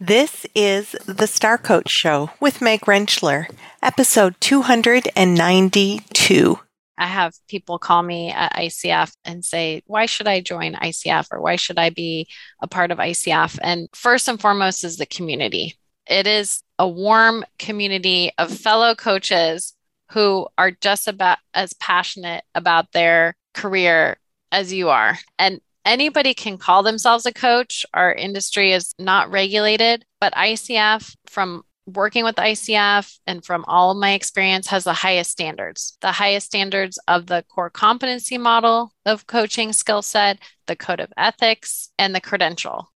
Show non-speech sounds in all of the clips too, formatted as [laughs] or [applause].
This is the Star Coach Show with Meg Rentschler, episode 292. I have people call me at ICF and say, Why should I join ICF or why should I be a part of ICF? And first and foremost is the community. It is a warm community of fellow coaches who are just about as passionate about their career as you are. And anybody can call themselves a coach. Our industry is not regulated, but ICF, from working with ICF and from all of my experience, has the highest standards the highest standards of the core competency model of coaching skill set, the code of ethics, and the credential.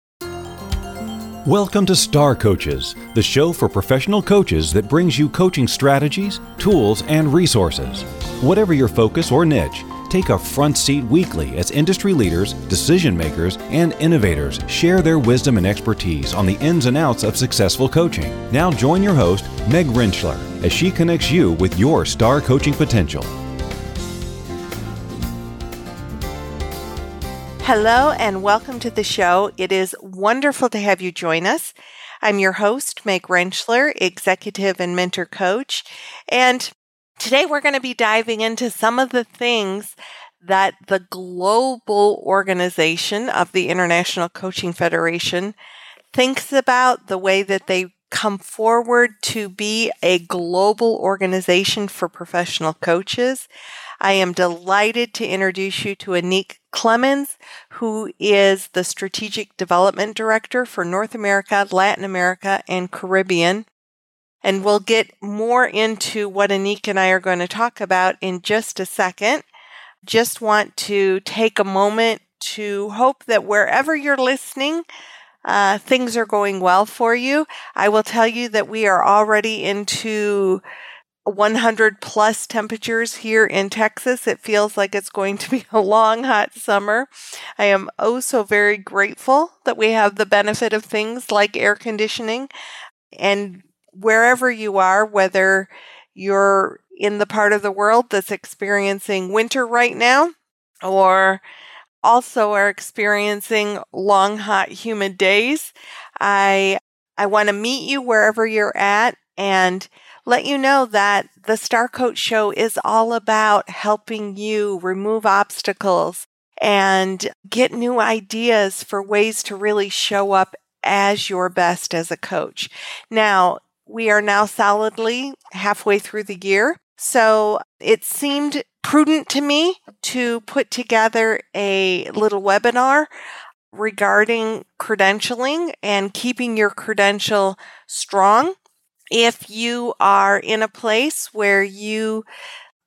Welcome to Star Coaches, the show for professional coaches that brings you coaching strategies, tools, and resources. Whatever your focus or niche, Take a front seat weekly as industry leaders, decision makers, and innovators share their wisdom and expertise on the ins and outs of successful coaching. Now join your host, Meg Rentschler, as she connects you with your star coaching potential. Hello and welcome to the show. It is wonderful to have you join us. I'm your host, Meg Rentschler, executive and mentor coach. And Today, we're going to be diving into some of the things that the global organization of the International Coaching Federation thinks about, the way that they come forward to be a global organization for professional coaches. I am delighted to introduce you to Anik Clemens, who is the Strategic Development Director for North America, Latin America, and Caribbean and we'll get more into what Anik and I are going to talk about in just a second. Just want to take a moment to hope that wherever you're listening, uh, things are going well for you. I will tell you that we are already into 100 plus temperatures here in Texas. It feels like it's going to be [laughs] a long, hot summer. I am oh so very grateful that we have the benefit of things like air conditioning and wherever you are, whether you're in the part of the world that's experiencing winter right now or also are experiencing long hot humid days i i want to meet you wherever you're at and let you know that the star coach show is all about helping you remove obstacles and get new ideas for ways to really show up as your best as a coach. Now we are now solidly halfway through the year. So it seemed prudent to me to put together a little webinar regarding credentialing and keeping your credential strong. If you are in a place where you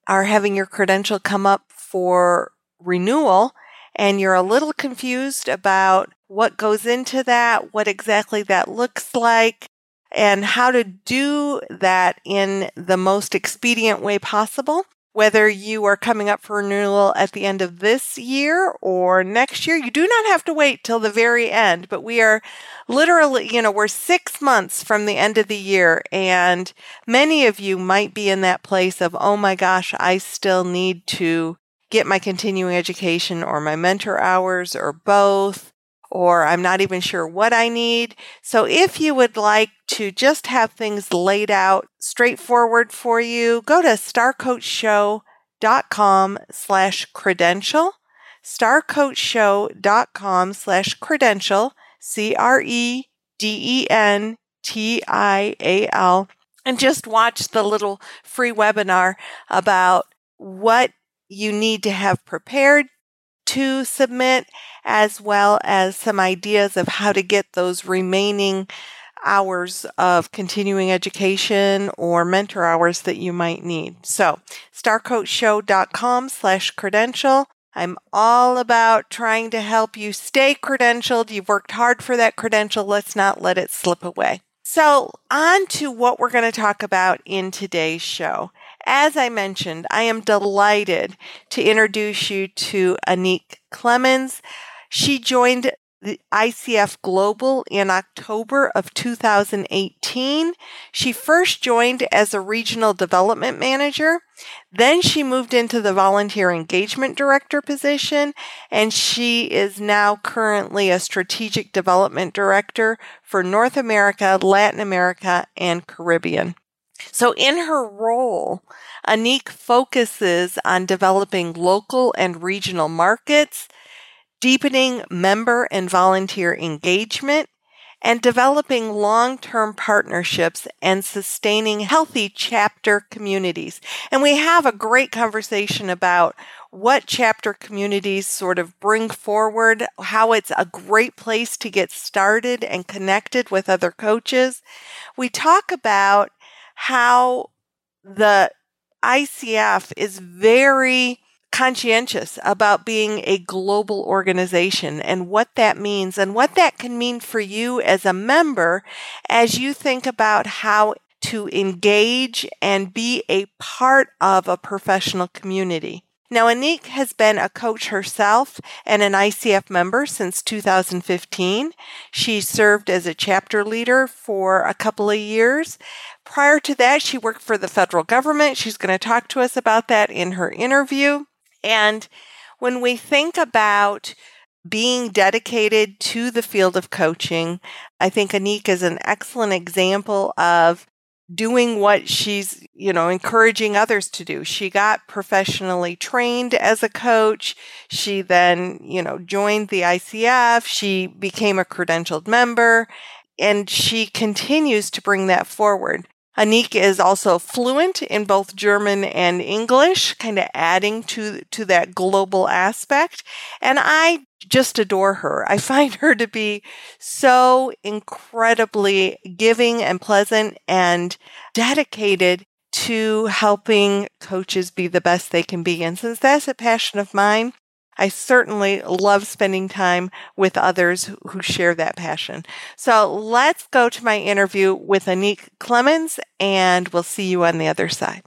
are having your credential come up for renewal and you're a little confused about what goes into that, what exactly that looks like, and how to do that in the most expedient way possible. Whether you are coming up for renewal at the end of this year or next year, you do not have to wait till the very end, but we are literally, you know, we're six months from the end of the year and many of you might be in that place of, oh my gosh, I still need to get my continuing education or my mentor hours or both or I'm not even sure what I need. So if you would like to just have things laid out straightforward for you, go to starcoachshow.com slash credential, starcoachshow.com slash credential, C-R-E-D-E-N-T-I-A-L, and just watch the little free webinar about what you need to have prepared to submit, as well as some ideas of how to get those remaining hours of continuing education or mentor hours that you might need. So starcoachshow.com slash credential. I'm all about trying to help you stay credentialed. You've worked hard for that credential. Let's not let it slip away. So on to what we're going to talk about in today's show. As I mentioned, I am delighted to introduce you to Anik Clemens. She joined the ICF Global in October of 2018. She first joined as a regional development manager. Then she moved into the volunteer engagement director position, and she is now currently a strategic development director for North America, Latin America, and Caribbean. So, in her role, Anique focuses on developing local and regional markets, deepening member and volunteer engagement, and developing long term partnerships and sustaining healthy chapter communities. And we have a great conversation about what chapter communities sort of bring forward, how it's a great place to get started and connected with other coaches. We talk about how the ICF is very conscientious about being a global organization and what that means and what that can mean for you as a member as you think about how to engage and be a part of a professional community. Now, Anique has been a coach herself and an ICF member since 2015. She served as a chapter leader for a couple of years. Prior to that, she worked for the federal government. She's going to talk to us about that in her interview. And when we think about being dedicated to the field of coaching, I think Anique is an excellent example of doing what she's, you know, encouraging others to do. She got professionally trained as a coach. She then, you know, joined the ICF. She became a credentialed member and she continues to bring that forward. Anique is also fluent in both German and English, kind of adding to, to that global aspect. And I just adore her. I [laughs] find her to be so incredibly giving and pleasant and dedicated to helping coaches be the best they can be. And since that's a passion of mine, I certainly love spending time with others who share that passion. So let's go to my interview with Anique Clemens, and we'll see you on the other side.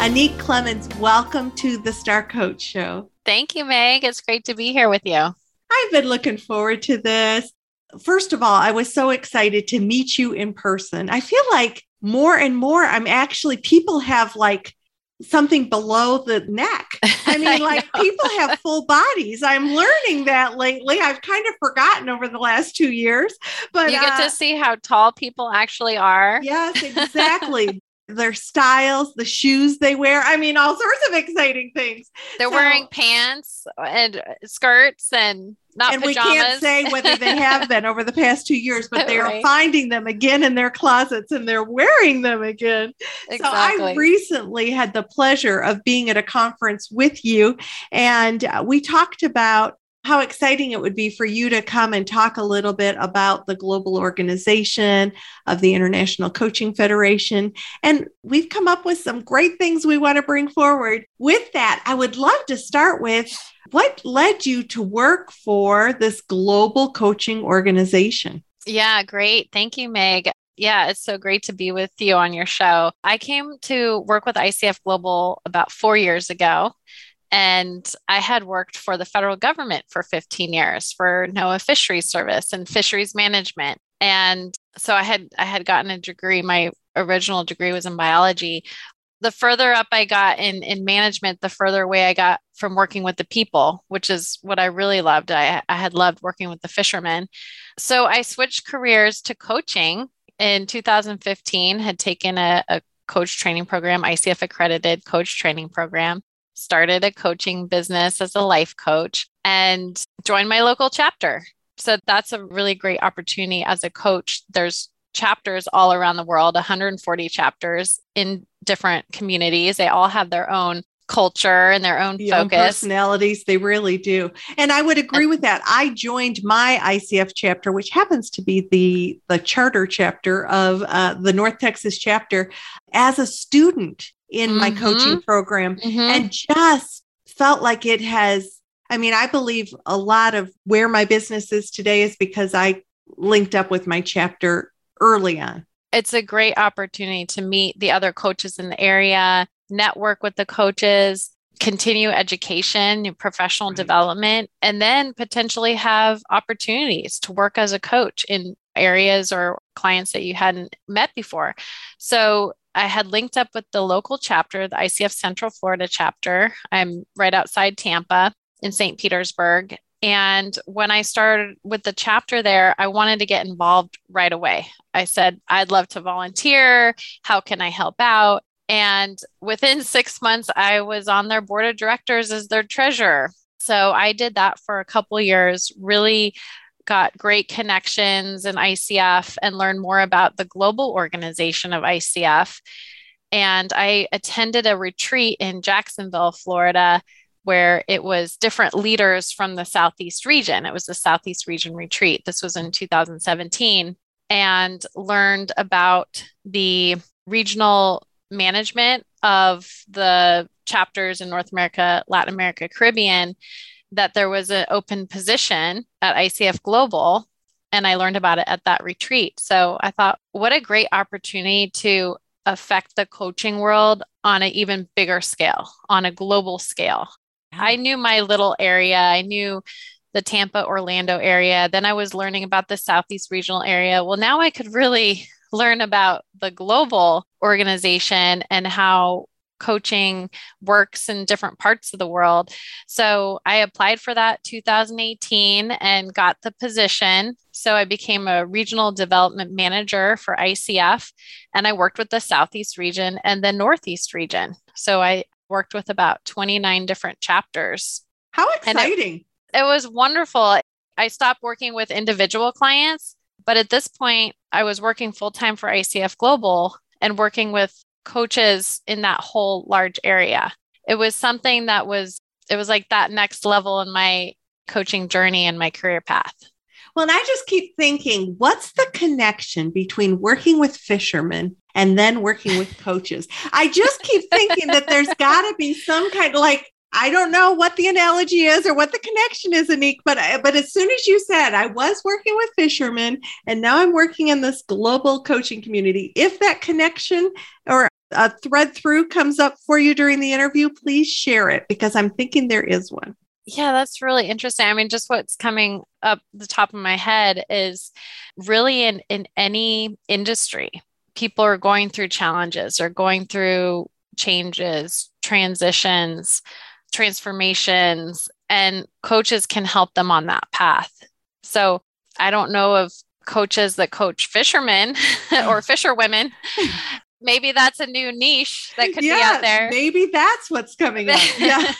Anique Clemens, welcome to the Star Coach Show. Thank you, Meg. It's great to be here with you. I've been looking forward to this first of all, I was so excited to meet you in person. I feel like more and more, I'm actually, people have like something below the neck. I [laughs] mean, I like people have full bodies. I'm learning that lately. I've kind of forgotten over the last two years, but you get uh, to see how tall people actually are. Yes, [laughs] exactly. their styles, the shoes they wear. I mean, all sorts of exciting things. They're so, wearing pants and skirts and not and pajamas. we can't say whether they have been over the past two years, but [laughs] they right. are finding them again in their closets and they're wearing them again. Exactly. So I recently had the pleasure of being at a conference with you, and uh, we talked about how exciting it would be for you to come and talk a little bit about the global organization of the International Coaching Federation. And we've come up with some great things we want to bring forward. With that, I would love to start with what led you to work for this global coaching organization? Yeah, great. Thank you, Meg. Yeah, it's so great to be with you on your show. I came to work with ICF Global about four years ago. And I had worked for the federal government for 15 years for NOAA Fisheries Service and fisheries management. And so I had I had gotten a degree. My original degree was in biology. The further up I got in in management, the further away I got from working with the people, which is what I really loved. I, I had loved working with the fishermen. So I switched careers to coaching in 2015, had taken a, a coach training program, ICF accredited coach training program started a coaching business as a life coach and joined my local chapter. So that's a really great opportunity as a coach. There's chapters all around the world, 140 chapters in different communities. They all have their own culture and their own the focus own personalities they really do and i would agree with that i joined my icf chapter which happens to be the the charter chapter of uh, the north texas chapter as a student in mm-hmm. my coaching program mm-hmm. and just felt like it has I mean, I believe a lot of where my business is today is because I linked up with my chapter early on. it's a great opportunity to meet the other coaches in the area, network with the coaches, continue education, professional right. development, and then potentially have opportunities to work as a coach in areas or clients that you hadn't met before. So I had linked up with the local chapter, the ICF Central Florida chapter. I'm right outside Tampa in St. Petersburg. And when I started with the chapter there, I wanted to get involved right away. I said, I'd love to volunteer. How can I help out? And within [laughs] six months, I was on their board of directors as their treasurer. So I did that for a couple years, really got great connections in ICF and learned more about the global organization of ICF. And I attended a retreat in Jacksonville, Florida, where it was different leaders from the Southeast region. It was the Southeast region retreat. This was in 2017, and learned about the regional management of the chapters in North America, Latin America, Caribbean, that there was an open position at ICF Global. And I learned about it at that retreat. So I thought, what a great opportunity to affect the coaching world on an even bigger scale, on a global scale. I knew my little area. I knew the Tampa, Orlando area. Then I was learning about the Southeast regional area. Well, now I could really [laughs] learn about the global organization and how coaching works in different parts of the world. So I applied for that 2018 and got the position. So I became a regional development manager for ICF and I worked with the Southeast region and the Northeast region. So I worked with about 29 different chapters. How exciting! It, it was wonderful. I stopped working with individual clients, but at this point, I was working full time for ICF Global and working with coaches in that whole large area. It was something that was, it was like that next level in my coaching journey and my career path. Well, and I just keep thinking, what's the connection between working with fishermen and then working with coaches? I just keep thinking that there's got to be some kind of like, I don't know what the analogy is or what the connection is, Anik, but uh, but as soon as you said I was working with fishermen and now I'm working in this global coaching community, if that connection or a thread through comes up for you during the interview, please share it because I'm thinking there is one. Yeah, that's really interesting. I mean, just what's coming up the top of my head is really in, in any industry, people are going through challenges or going through changes, transitions, transformations, and coaches can help them on that path. So I don't know of coaches that coach fishermen [laughs] or fisherwomen. [laughs] Maybe that's a new niche that could yeah, be out there. Maybe that's what's coming up. [laughs] Yeah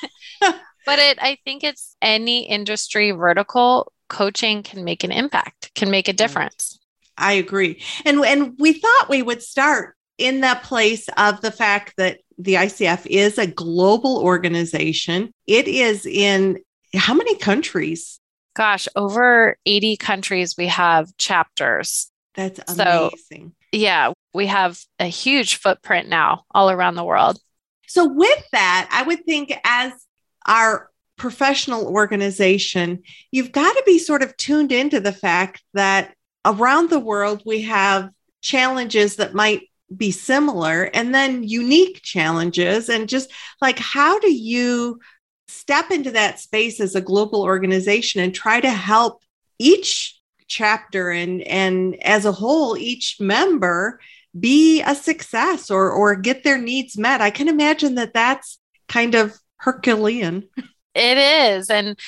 but it i think it's any industry vertical coaching can make an impact can make a difference i agree. And and we thought we would start in that place of the fact that the icf is a global organization. It is in how many countries? Gosh over 80 countries we have chapters. That's amazing. so, yeah we have a huge footprint now all around the world. So with that i would think as our professional organization, you've got to be sort of tuned into the fact that around the world we have challenges that might be similar and then unique challenges. And just like, how do you step into that space as a global organization and try to help each chapter and, and as a whole, each member be a success or, or get their needs met? I can imagine that that's kind of Herculean. It is. And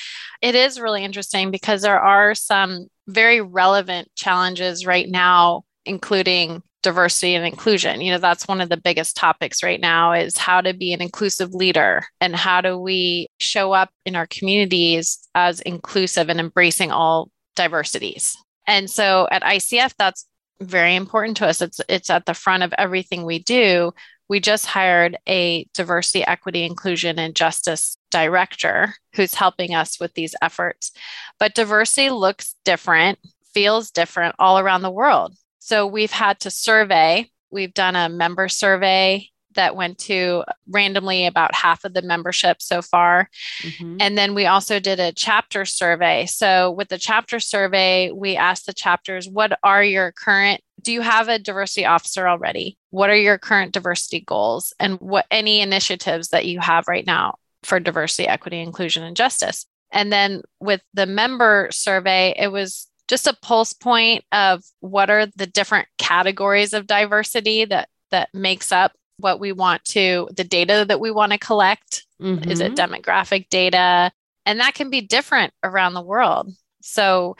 it is really interesting because there are some very relevant challenges right now, including diversity and inclusion. You know, that's one of the biggest topics right now is how to be an inclusive leader and how do we show up in our communities as inclusive and embracing all diversities. And so at ICF, that's very important to us. It's it's at the front of everything we do we just hired a diversity, equity, inclusion, and justice director who's helping us with these efforts. But diversity looks different, feels different all around the world. So we've had to survey, we've done a member survey that went to randomly about half of the membership so far. Mm-hmm. And then we also did a chapter survey. So, with the chapter survey, we asked the chapters, what are your current do you have a diversity officer already? What are your current diversity goals and what any initiatives that you have right now for diversity, equity, inclusion, and justice? And then with the member survey, it was just a pulse point of what are the different categories of diversity that that makes up what we want to the data that we want to collect mm-hmm. is it mm-hmm. demographic data and that can be different around the world so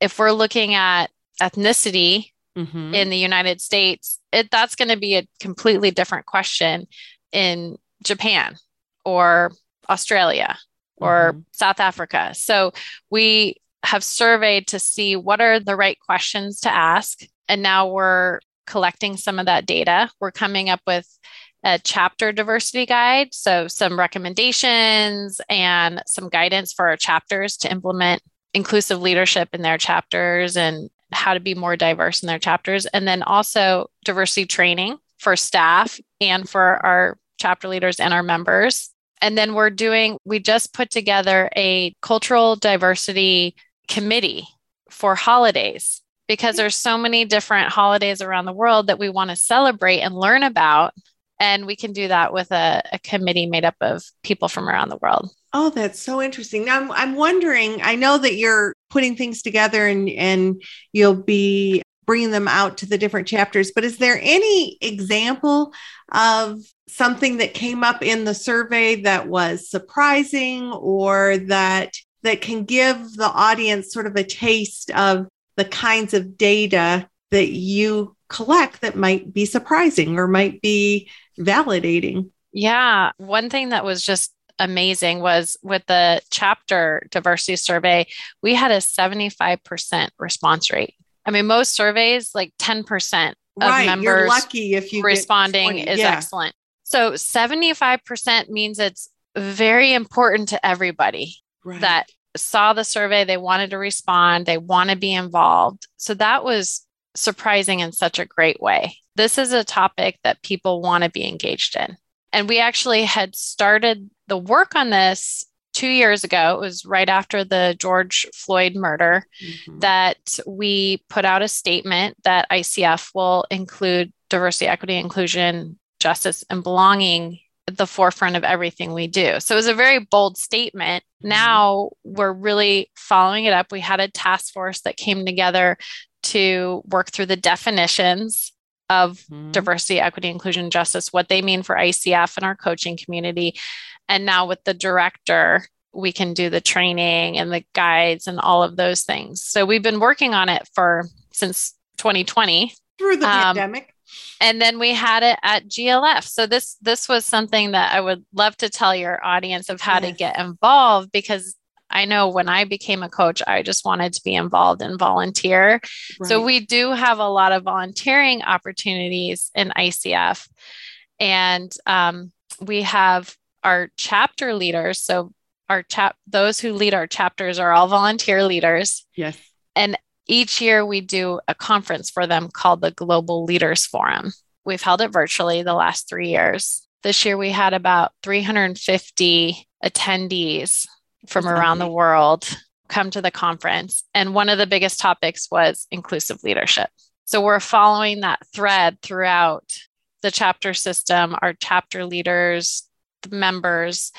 if we're looking at ethnicity mm-hmm. in the united states it, that's going to be a completely different question in japan or australia or mm-hmm. south africa so we have surveyed to see what are the right questions to ask and now we're collecting some of that data. We're coming up with a chapter diversity guide. So, some recommendations and some guidance for our chapters to implement inclusive leadership in their chapters and how to be more diverse in their chapters. And then also diversity training for staff and for our chapter leaders and our members. And then we're doing, we just put together a cultural diversity committee for holidays because there's so many different holidays around the world that we want to celebrate and learn about. And we can do that with a, a, committee made up of people from around the world. Oh that's so interesting. Now I'm, I'm wondering i know that you're putting things together and and you'll be bringing them out to the different chapters but is there any example of something that came up in the survey that was surprising or that that can give the audience sort of a taste of the kinds of data that you collect that might be surprising or might be validating. Yeah. One thing that was just amazing was with the chapter diversity survey, we had a 75% response rate. I mean, most surveys, like 10% of right. members You're lucky if you responding is yeah. excellent. So 75% means it's very important to everybody right. that saw the survey, they wanted to respond, they want to be involved. So that was surprising in such a great way. This is a topic that people want to be engaged in. And we actually had started the work on this two years ago. It was right after the George Floyd murder mm-hmm. that we put out a statement that ICF will include diversity, equity, inclusion, justice, and belonging at the forefront of everything we do. So it was a very bold statement. Mm-hmm. Now we're really following it up. We had a task force that came together to work through the definitions of mm-hmm. diversity, equity, inclusion, justice, what they mean for ICF and our coaching community. And now with the director, we can do the training and the guides and all of those things. So we've been working on it for since 2020 through the um, pandemic and then we had it at glf so this this was something that i would love to tell your audience of how yes. to get involved because i know when i became a coach i just wanted to be involved and volunteer right. so we do have a lot of volunteering opportunities in icf and um, we have our chapter leaders so our chap those who lead our chapters are all volunteer leaders yes and each year we do a conference for them called the Global Leaders Forum. We've held it virtually the last three years. This year we had about 350 attendees from around the world come to the conference. And one of the biggest topics was inclusive leadership. So we're following that thread throughout the chapter system, our chapter leaders, the members,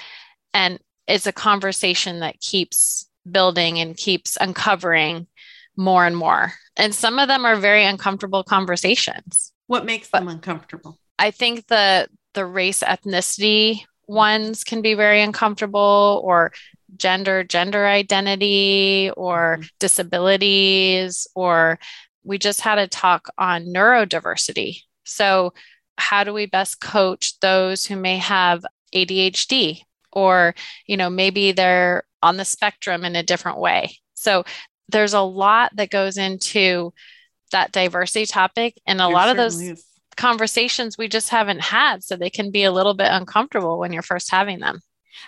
and it's a conversation that keeps building and keeps uncovering more and more. And some of them are very uncomfortable conversations. What makes but them uncomfortable? I think the the race ethnicity ones can be very uncomfortable or gender gender identity or mm-hmm. disabilities or we just had a talk on neurodiversity. So how do we best coach those who may have ADHD or you know maybe they're on the spectrum in a different way. So there's a lot that goes into that diversity topic and a lot of those is. conversations we just haven't had so they can be a little bit uncomfortable when you're first having them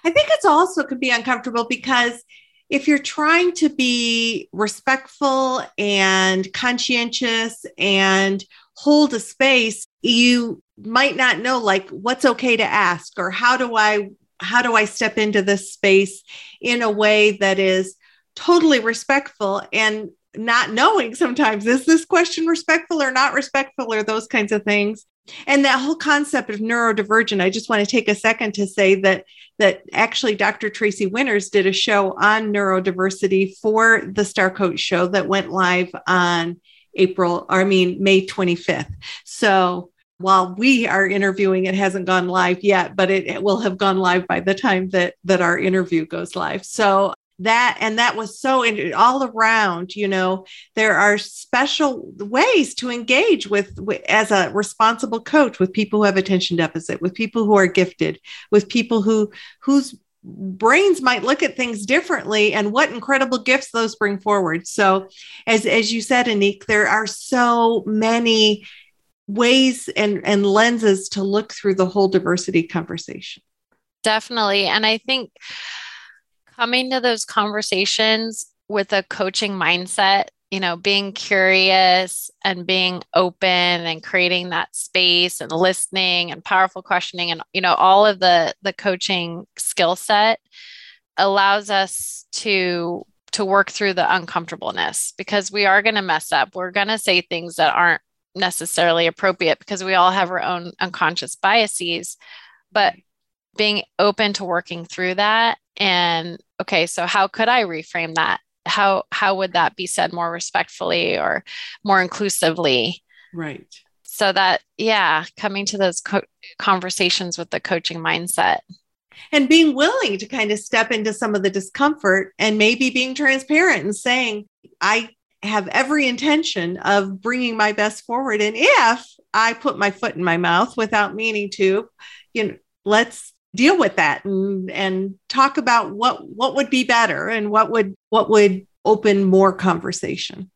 i think it's also could be uncomfortable because if you're trying to be respectful and conscientious and hold a space you might not know like what's okay to ask or how do I how do I step into this space in a way that is totally respectful and not knowing sometimes is this question respectful or not respectful or those kinds of things and that whole concept of neurodivergent i just want to take a second to say that that actually dr tracy winters did a show on neurodiversity for the star coach show that went live on april i mean may 25th so while we are interviewing it hasn't gone live yet but it, it will have gone live by the time that that our interview goes live. So that and that was so all around you know there are special ways to engage with, with, as a responsible coach with people who have attention deficit with people who are gifted with people who whose brains might look at things differently and what incredible gifts those bring forward. So as as you said anik there are so many ways and and lenses to look through the whole diversity conversation. Definitely. And i think coming to those conversations with a coaching mindset, you know, being curious and being open and creating that space and listening and powerful questioning and you know all of the the coaching skill set allows us to to work through the uncomfortableness because we are going to mess up. We're going to say things that aren't necessarily appropriate because we all have our own unconscious biases, but being open to working through that. And okay so how could i reframe that? How how would that be said more respectfully or more inclusively? Right. So that yeah coming to those co- conversations with the coaching mindset. And being willing to kind of step into some of the discomfort and maybe being transparent and saying i have every intention of bringing my best forward. And if i put my foot in my mouth without meaning to you know let's deal with that and and talk about what what would be better and what would what would open more conversation.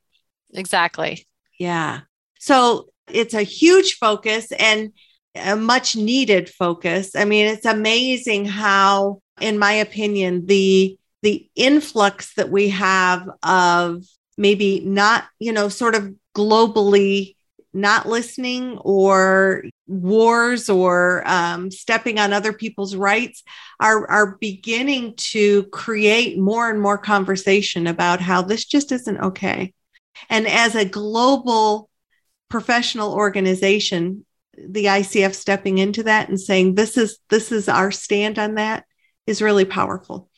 Exactly. Yeah. So it's a huge focus and a much needed focus. I mean it's amazing how in my opinion the the influx that we have of maybe not you know sort of globally not listening or wars or um, stepping on other people's rights are, are beginning to create more and more conversation about how this just isn't okay. And as a global professional organization, the ICF stepping into that and saying this is this is our stand on that is really powerful.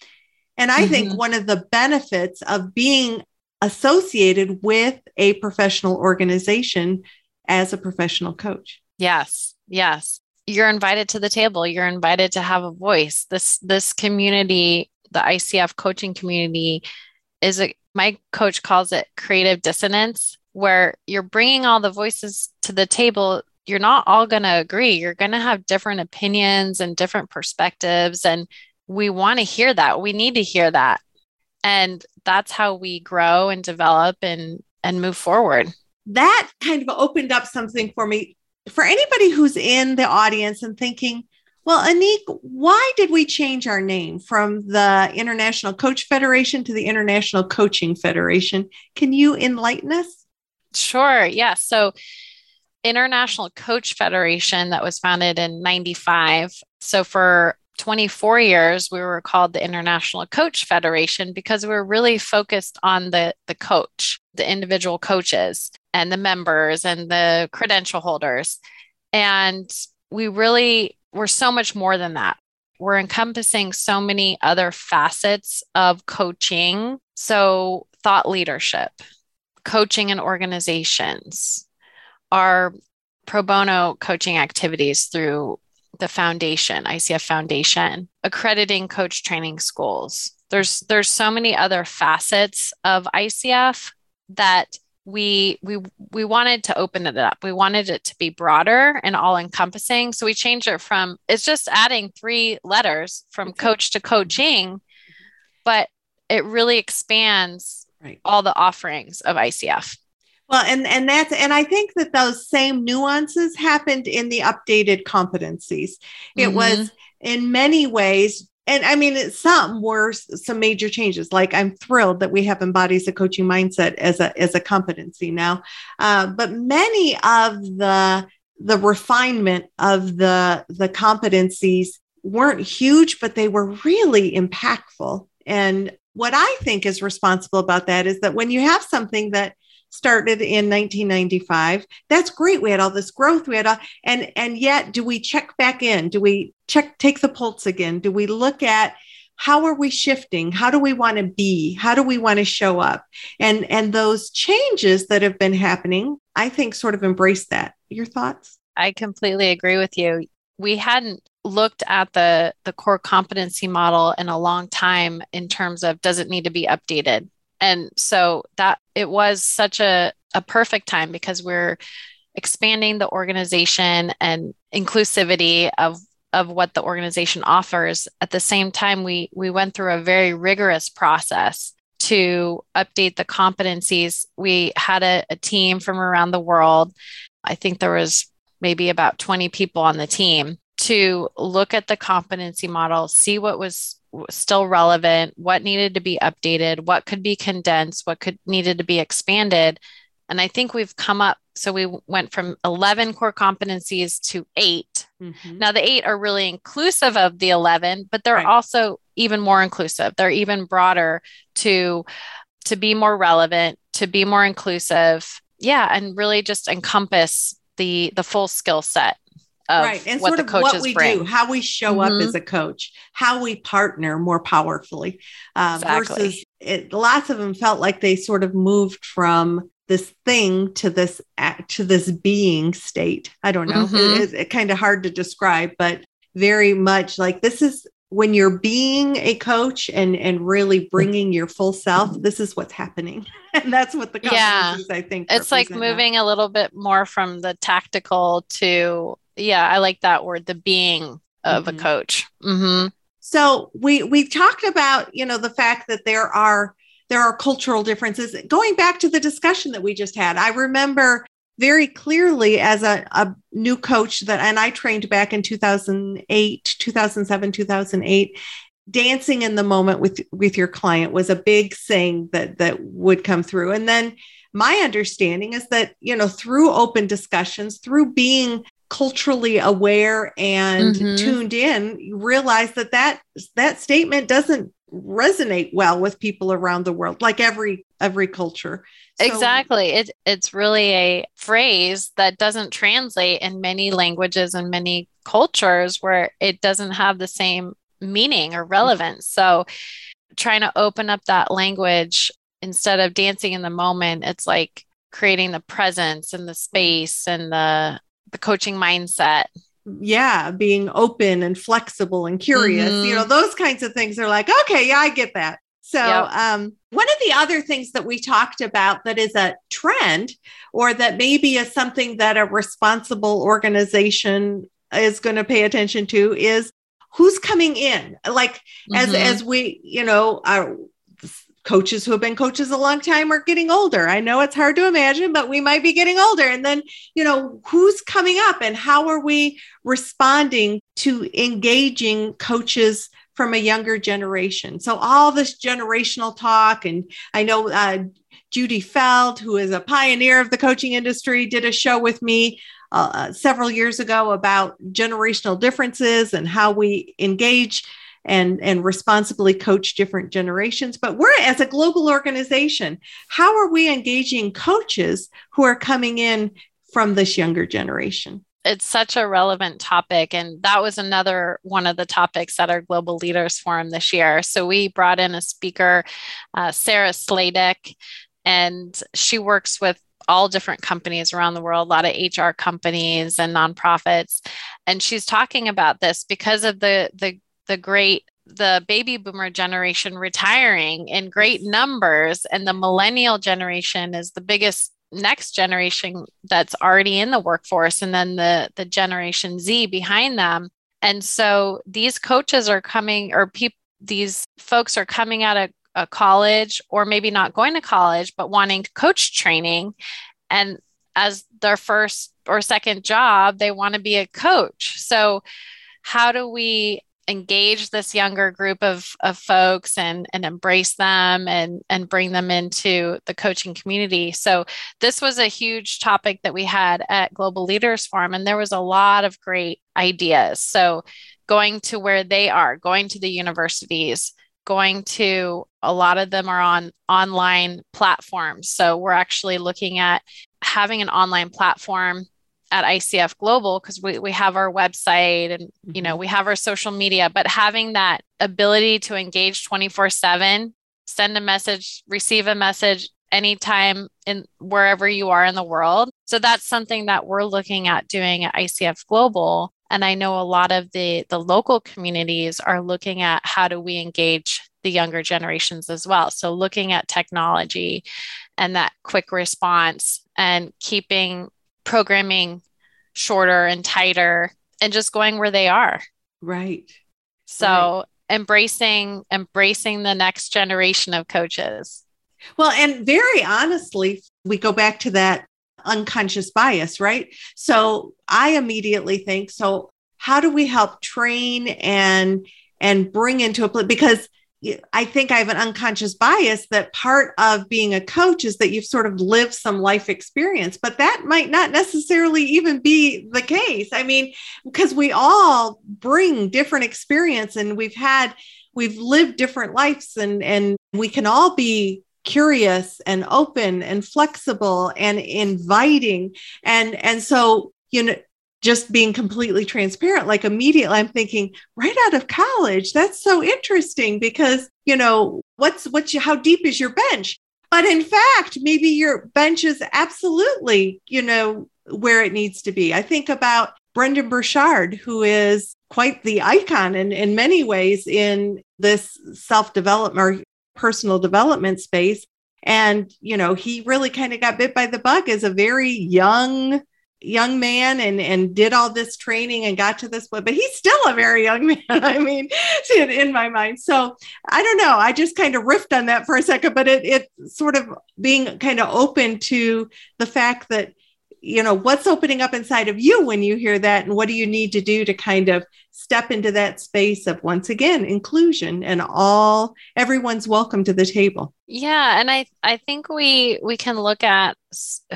And I mm-hmm. think one of the benefits of being associated with a professional organization as a professional coach. Yes. Yes. You're invited to the table. You're invited to have a voice. This this community, the ICF coaching community is a my coach calls it creative dissonance where you're bringing all the voices to the table you're not all going to agree you're going to have different opinions and different perspectives and we want to hear that we need to hear that and that's how we grow and develop and and move forward that kind of opened up something for me for anybody who's in the audience and thinking, well, Anik, why did we change our name from the International Coach Federation to the International Coaching Federation? Can you enlighten us? Sure. Yeah. So, International Coach Federation that was founded in 95. So, for 24 years, we were called the International Coach Federation because we were really focused on the, the coach, the individual coaches, and the members and the credential holders. And we really were so much more than that. We're encompassing so many other facets of coaching. So, thought leadership, coaching in organizations, our pro bono coaching activities through the foundation, ICF Foundation, accrediting coach training schools. There's there's so many other facets of ICF that we we we wanted to open it up. We wanted it to be broader and all encompassing. So we changed it from it's just adding three letters from coach to coaching, but it really expands right. all the offerings of ICF. Well, and and that's and I think that those same nuances happened in the updated competencies. It mm-hmm. was in many ways and I mean, some were some major changes. Like I'm thrilled that we have embodies a coaching mindset as a as a competency now, uh, but many of the the refinement of the the competencies weren't huge, but they were really impactful. And what I think is responsible about that is that when you have something that started in 1995 that's great. We had all this growth. We had all and and yet do we check back in? Do we check take the pulse again? Do we look at how are we shifting? How do we want to be? How do we want to show up? And and those changes that have been happening i think sort of embrace that. Your thoughts? I completely agree with you. We hadn't looked at the the core competency model in a long time in terms of does it need to be updated and so that it was such a, a perfect time because we're expanding the organization and inclusivity of of what the organization offers. At the same time we we went through a very rigorous process to update the competencies. We had a, a team from around the world. I think there was maybe about 20 people on the team to look at the competency model, see what was still relevant, what needed to be updated, what could be condensed, what could needed to be expanded. And I think we've come up so we went from 11 core competencies to 8. Mm-hmm. Now the 8 are really inclusive of the 11, but they're right. also even more inclusive. They're even broader to to be more relevant, to be more inclusive. Yeah, and really just encompass the the full skill set right and sort of what we bring. do how we show mm-hmm. up as a coach how we partner more powerfully uh, exactly. versus it, lots of them felt like they sort of moved from this thing to this act to this being state i don't know mm-hmm. it, it's kind of hard to describe but very much like this is when you're being a coach and and really bringing your full self this is what's happening [laughs] and that's what the yeah i think it's like moving that. a little bit more from the tactical to yeah, I like that word, the being of mm-hmm. a coach. Mm-hmm. So we we talked about you know the fact that there are there are cultural differences. Going back to the discussion that we just had, I remember very clearly as a, a new coach that and I trained back in 2008, 2007, 2008 dancing in the moment with with your client was a big thing that that would come through and then my understanding is that you know through open discussions through being culturally aware and mm-hmm. tuned in you realize that that that statement doesn't resonate well with people around the world like every every culture. So, exactly. It, it's really a phrase that doesn't translate in many languages and many cultures where it doesn't have the same meaning or relevance. So trying to open up that language instead of dancing in the moment it's like creating the presence and the space and the the coaching mindset yeah being open and flexible and curious mm-hmm. you know those kinds of things are like okay yeah i get that so yep. um, one of the other things that we talked about that is a trend or that maybe is something that a responsible organization is going to pay attention to is who's coming in like mm-hmm. as as we you know our coaches who have been coaches a long time are getting older. I know it's hard to imagine, but we might be getting older. And then, you know, who's coming up and how are we responding to engaging coaches from a younger generation? So, all this generational talk, and I know uh, Judy Feld, who is a pioneer of the coaching industry, did a show with me uh, several years ago about generational differences and how we engage and and responsibly coach different generations. But we're as a global organization how are we engaging coaches who are coming in from this younger generation? It's such a relevant topic and that was another one of the topics at our global leaders forum this year. So we brought in a speaker uh, sarah sladek and she works with all different companies around the world, a lot of HR companies and nonprofits. And she's talking about this because of the the the great the baby boomer generation retiring in great numbers and the millennial generation is the biggest next generation that's already in the workforce and then the the generation Z behind them. And so these coaches are coming or people these folks are coming out of a college or maybe not going to college but wanting coach training. And as their first or second job they want to be a coach. So how do we engage this younger group of, of folks and, and embrace them and, and bring them into the coaching community. So, this was a huge topic that we had at Global Leaders Forum, and there was a lot of great ideas. So, going to where they are, going to the universities, going to a lot of them are on online platforms. So, we're actually looking at having an online platform at ICF Global because we, we have our website and you know mm-hmm. we have our social media, but having that ability to engage 24 7, send a message, receive a message anytime in wherever you are in the world. So that's something that we're looking at doing at ICF Global. And I know a lot of the the local communities are looking at how do we engage the younger generations as well. So looking at technology and that quick response and keeping programming shorter and tighter and just going where they are. Right. So right. embracing embracing the next generation of coaches. Well, and very honestly, we go back to that unconscious bias, right? So I immediately think so how do we help train and and bring into a because I think I have an unconscious bias that part of being a coach is that you've sort of lived some life experience, but that might not necessarily even be the case. I mean, because we all bring different experience and we've had, we've lived different lives and, and we can all be curious and open and flexible and inviting. And, and so, you know, just being completely transparent like immediately i'm thinking right out of college that's so interesting because you know what's what's how deep is your bench? But in fact maybe your bench is absolutely you know where it needs to be. I think about Brendon Burchard who is quite the icon in, in many ways in this self-development or personal development space. And you know he really kind of got bit by the bug as a very young young man and and did all this training and got to this point but he's still a very young man [laughs] i mean in, my mind. So i don't know i just kind of riffed on that for a second but it it sort of being kind of open to the fact that you know what's opening up inside of you when you hear that and what do you need to do to kind of step into that space of once again inclusion and all everyone's welcome to the table. Yeah and i i think we we can look at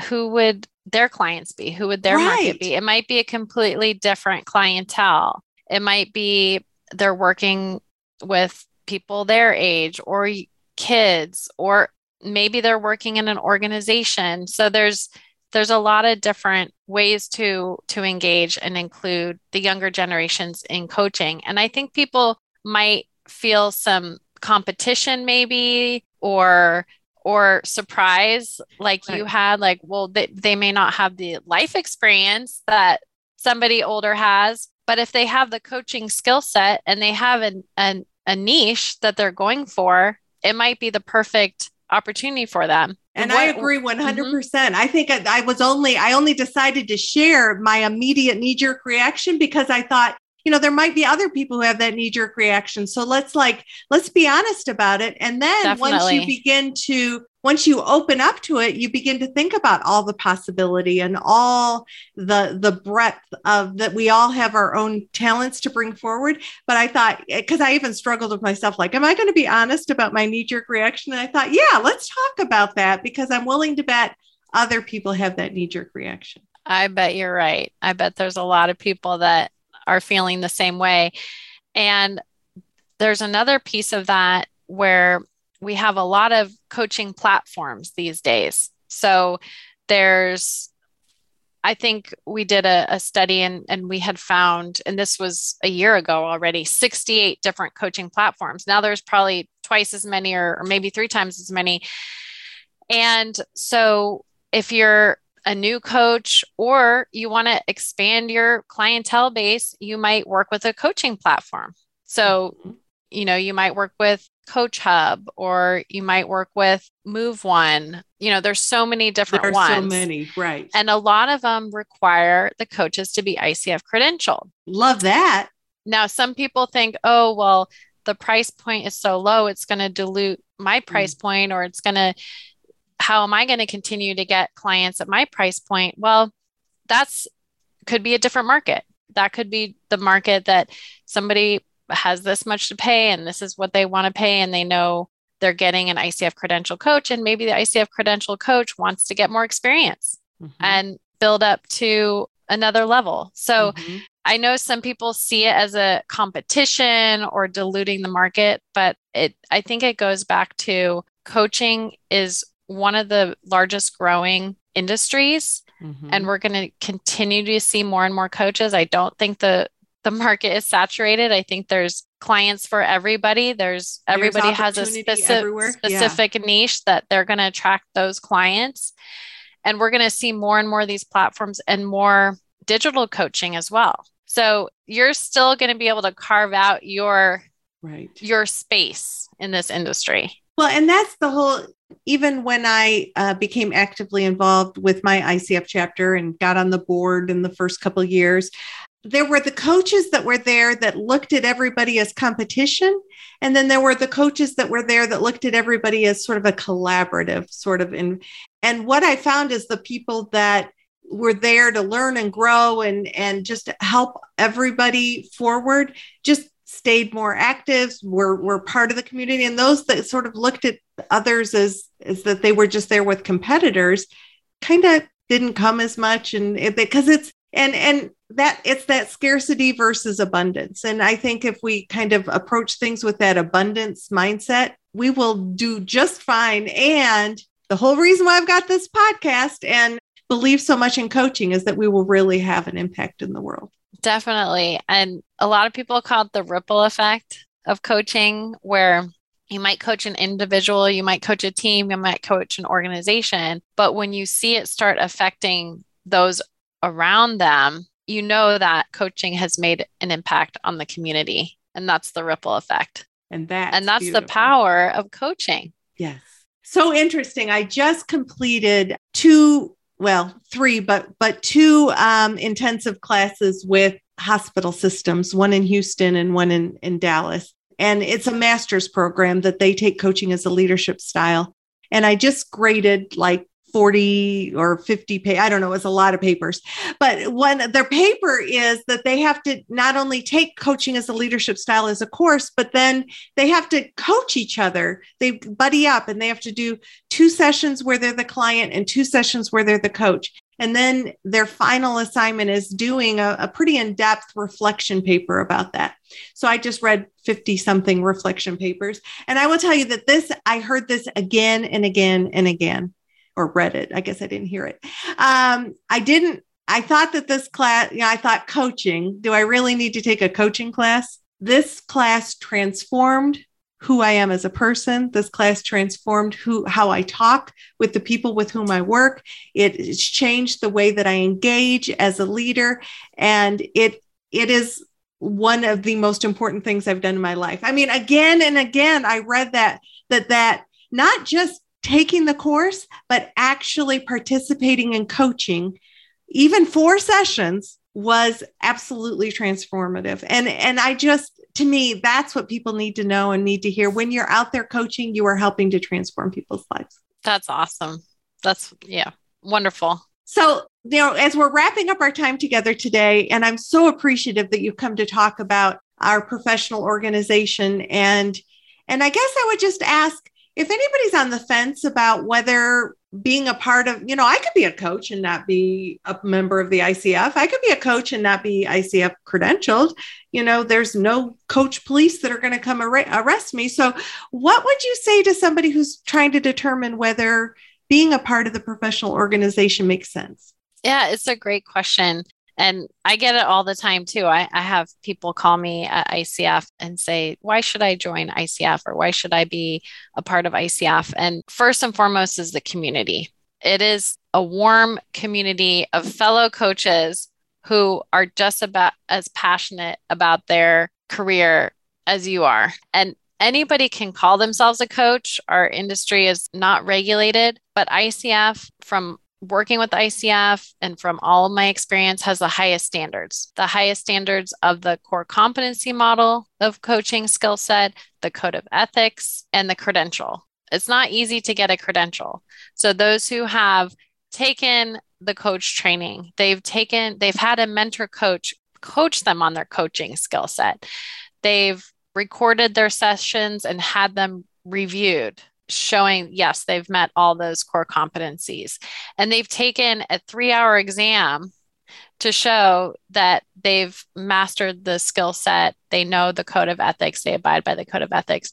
who would their clients be? Who would their right. market be? It might be a completely different clientele. It might be they're working with people their age or kids or maybe they're working in an organization. So there's there's a lot of different ways to to engage and include the younger generations in coaching. And i think people might feel some competition maybe or or surprise like right. you had like well they, they may not have the life experience that somebody older has but if they have the coaching skill set and they have an, an, a niche that they're going for it might be the perfect opportunity for them and what, I agree 100%. Mm-hmm. I think I, I, was only, I only decided to share my immediate knee jerk reaction because I thought, you know, there might be other people who have that knee jerk reaction. So let's like, let's be honest about it. And then Definitely. once you begin to once you open up to it you begin to think about all the possibility and all the the breadth of that we all have our own talents to bring forward but i thought eh, because i even struggled with myself like am i going to be honest about my knee jerk reaction and i thought yeah let's talk about that because i'm willing to bet other people have that knee jerk reaction i bet you're right i bet there's a lot of people that are feeling the same way and there's another piece of that where we have a lot of coaching platforms these days. So there's I think we did a, a, study and, and we had found, and this was a year ago already, 68 different coaching platforms. Now there's probably twice as many or, or maybe three times as many. And so if you're a new coach or you want to expand your clientele base, you might work with a coaching platform. So, mm-hmm. you know, you might work with Coach Hub or you might work with Move One. You know, there's so many different there are ones. So many, right? And a lot of them require the coaches to be ICF credentialed. Love that. Now, some people think, oh, well, the price point is so low, it's going to dilute my price mm. point, or it's going to. How am I going to continue to get clients at my price point? Well, that's could be a different market. That could be the market that somebody has this much to pay and this is what they want to pay and they know they're getting an ICF credential coach and maybe the ICF credential coach wants to get more experience mm-hmm. and build up to another level. So mm-hmm. I know some people see it as a competition or diluting the market, but it I think it goes back to coaching is one of the largest growing industries mm-hmm. and we're going to continue to see more and more coaches. I don't think the the market is saturated. I think there's clients for everybody. There's everybody there's has a specific specific yeah. niche that they're going to attract those clients. And we're going to see more and more of these platforms and more digital coaching as well. So you're still going to be able to carve out your right your space in this industry. Well, and that's the whole. Even when I uh, became actively involved with my ICF chapter and got on the board in the first couple years, there were the coaches that were there that looked at everybody as competition and then there were the coaches that were there that looked at everybody as sort of a collaborative sort of in and what i found is the people that were there to learn and grow and and just help everybody forward just stayed more active were were part of the community. And those that sort of looked at others as as that they were just there with competitors kind of didn't come as much. And because it, it's and and that it's that scarcity versus abundance. And i think if we kind of approach things with that abundance mindset we will do just fine. And the whole reason why i've got this podcast and believe so much in coaching is that we will really have an impact in the world definitely and a lot of people call it the ripple effect of coaching where you might coach an individual, you might coach a team, you might coach an organization. But when you see it start affecting those around them, you know that coaching has made an impact on the community. And that's the ripple effect. And that and that's beautiful. the power of coaching. Yes. So interesting. I just completed two, well, three, but but two um, intensive classes with hospital systems, one in Houston and one in, in Dallas. And it's a master's program that they take coaching as a leadership style. And I just graded like 40 or 50 page i don't know it's a lot of papers but when their paper is that they have to not only take coaching as a leadership style as a course but then they have to coach each other they buddy up and they have to do two sessions where they're the client and two sessions where they're the coach and then their final assignment is doing a, a pretty in-depth reflection paper about that so i just read 50 something reflection papers and i will tell you that this i heard this again and again and again or read it. I guess I didn't hear it. Um, I didn't. I thought that this class, you know, I thought coaching. Do I really need to take a coaching class? This class transformed who I am as a person. This class transformed who how I talk with the people with whom I work. It, It's changed the way that I engage as a leader, and it it is one of the most important things I've done in my life. I mean, again and again, I read that that that not just taking the course, but actually participating in coaching, even four sessions was absolutely transformative. And and I just to me that's what people need to know and need to hear when you're out there coaching you are helping to transform people's lives. That's awesome. That's yeah, wonderful. So, you know, as we're wrapping up our time together today and I'm so appreciative that you've come to talk about our professional organization and and I guess I would just ask if anybody's on the fence about whether being a part of, you know, I could be a coach and not be a member of the ICF. I could be a coach and not be ICF credentialed. You know, there's no coach police that are going to come ar- arrest me. So, what would you say to somebody who's trying to determine whether being a part of the professional organization makes sense? Yeah, it's a great question. And I get it all the time too. I, I have people call me at ICF and say, why should I join ICF or why should I be a part of ICF? And first and foremost is the community. It is a warm community of fellow coaches who are just about as passionate about their career as you are. And anybody can call themselves a coach. Our industry is not regulated, but ICF, from working with ICF and from all of my experience has the highest standards, the highest standards of the core competency model of coaching skill set, the code of ethics, and the credential. It's not easy to get a credential. So those who have taken the coach training, they've taken, they've had a mentor coach coach them on their coaching skill set. they've recorded their sessions and had them reviewed showing yes they've met all those core competencies. And they've taken a 3 hour exam to show that they've mastered the skill set. They know the code of ethics. They abide by the code of ethics.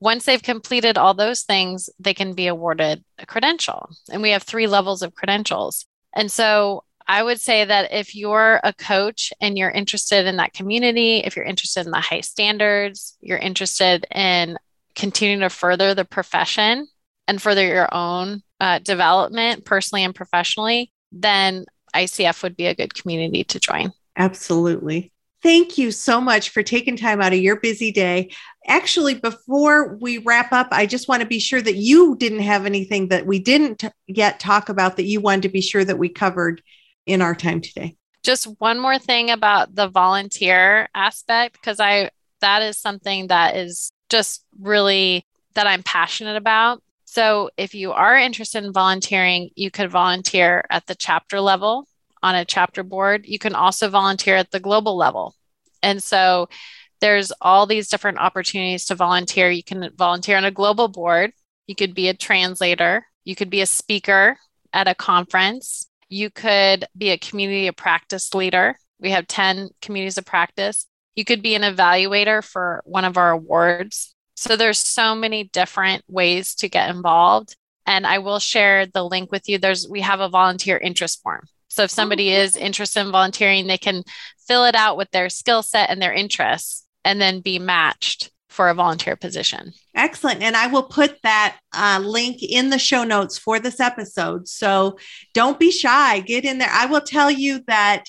Once they've completed all those things they can be awarded a credential. And we have three levels of credentials. And so I would say that if you're a coach and you're interested in that community, if you're interested in the high standards, you're interested in continuing to further the profession and further your own uh, development personally and professionally, then ICF would be a good community to join. Absolutely. Thank you so much for taking time out of your busy day. Actually, before we wrap up, I just want to be sure that you didn't have anything that we didn't yet talk about that you wanted to be sure that we covered in our time today. Just one more thing about the volunteer aspect, because I that is something that is just really that I'm passionate about. So if you are interested in volunteering, you could volunteer at the chapter level on a chapter board. You can also volunteer at the global level. And so there's all these different opportunities to volunteer. You can volunteer on a global board. You could be a translator. You could be a speaker at a conference. You could be a community of practice leader. We have 10 communities of practice. You could be an evaluator for one of our awards. So there's so many different ways to get involved. And I will share the link with you. There's we have a volunteer interest form. So if somebody oh, is interested in volunteering, they can fill it out with their skill set and their interests and then be matched for a volunteer position. Excellent. And I will put that uh, link in the show notes for this episode. So don't be shy, get in there. I will tell you that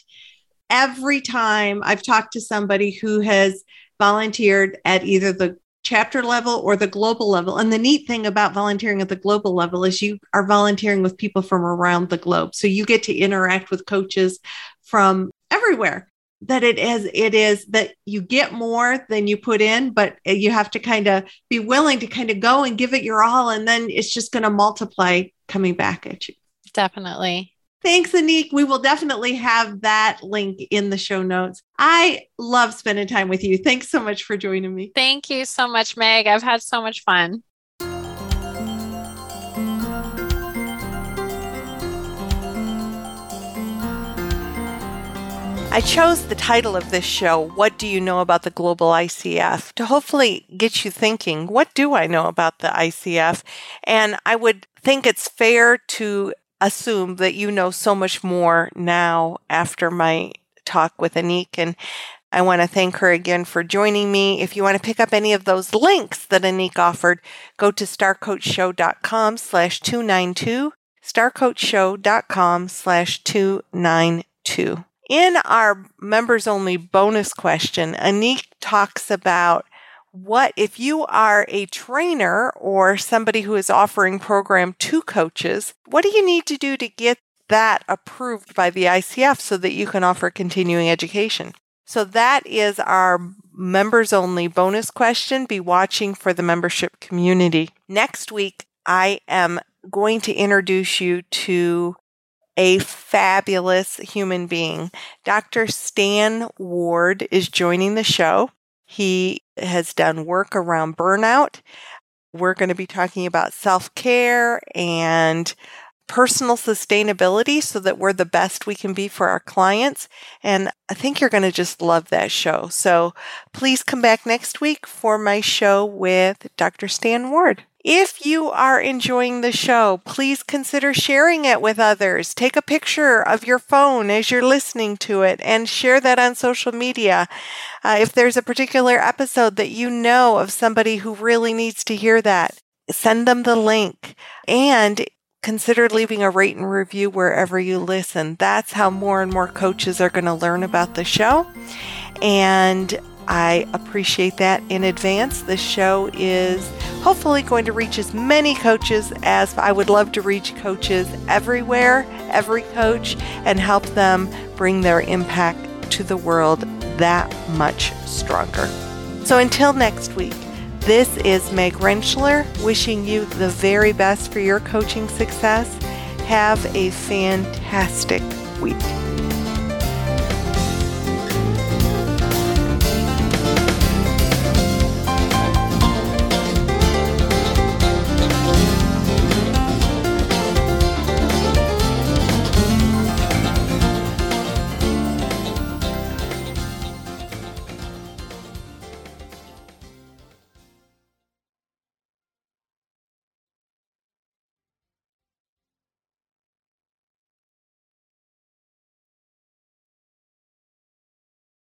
every time I've talked to somebody who has volunteered at either the chapter level or the global level. And the neat thing about volunteering at the global level is you are volunteering with people from around the globe. So you get to interact with coaches from everywhere that it is it is that you get more than you put in but you have to kind of be willing to kind of go and give it your all and then it's just going to multiply coming back at you definitely Thanks, Anik. We will definitely have that link in the show notes. I love spending time with you. Thanks so much for joining me. Thank you so much, Meg. I've had so much fun. I chose the title of this show, What Do You Know About the Global ICF, to hopefully get you thinking, what do I know about the ICF? And I would think it's fair to assume that you know so much more now after my talk with Anik. And I want to thank her again for joining me. If you want to pick up any of those links that Anik offered, go to starcoachshow.com slash 292, starcoachshow.com slash 292. In our members only bonus question, Anik talks about what if you are a trainer or somebody who is offering program to coaches, what do you need to do to get that approved by the ICF so that you can offer continuing education? So that is our members only bonus question. Be watching for the membership community. Next week, I am going to introduce you to a fabulous human being. Dr. Stan Ward is joining the show. He has done work around burnout. We're going to be talking about self care and personal sustainability so that we're the best we can be for our clients. And I think you're going to just love that show. So please come back next week for my show with Dr. Stan Ward. If you are enjoying the show, please consider sharing it with others. Take a picture of your phone as you're listening to it and share that on social media. Uh, if there's a particular episode that you know of somebody who really needs to hear that, send them the link and consider leaving a rate and review wherever you listen. That's how more and more coaches are going to learn about the show. And I appreciate that in advance. The show is hopefully going to reach as many coaches as I would love to reach coaches everywhere, every coach, and help them bring their impact to the world that much stronger. So until next week, this is Meg Rentschler wishing you the very best for your coaching success. Have a fantastic week.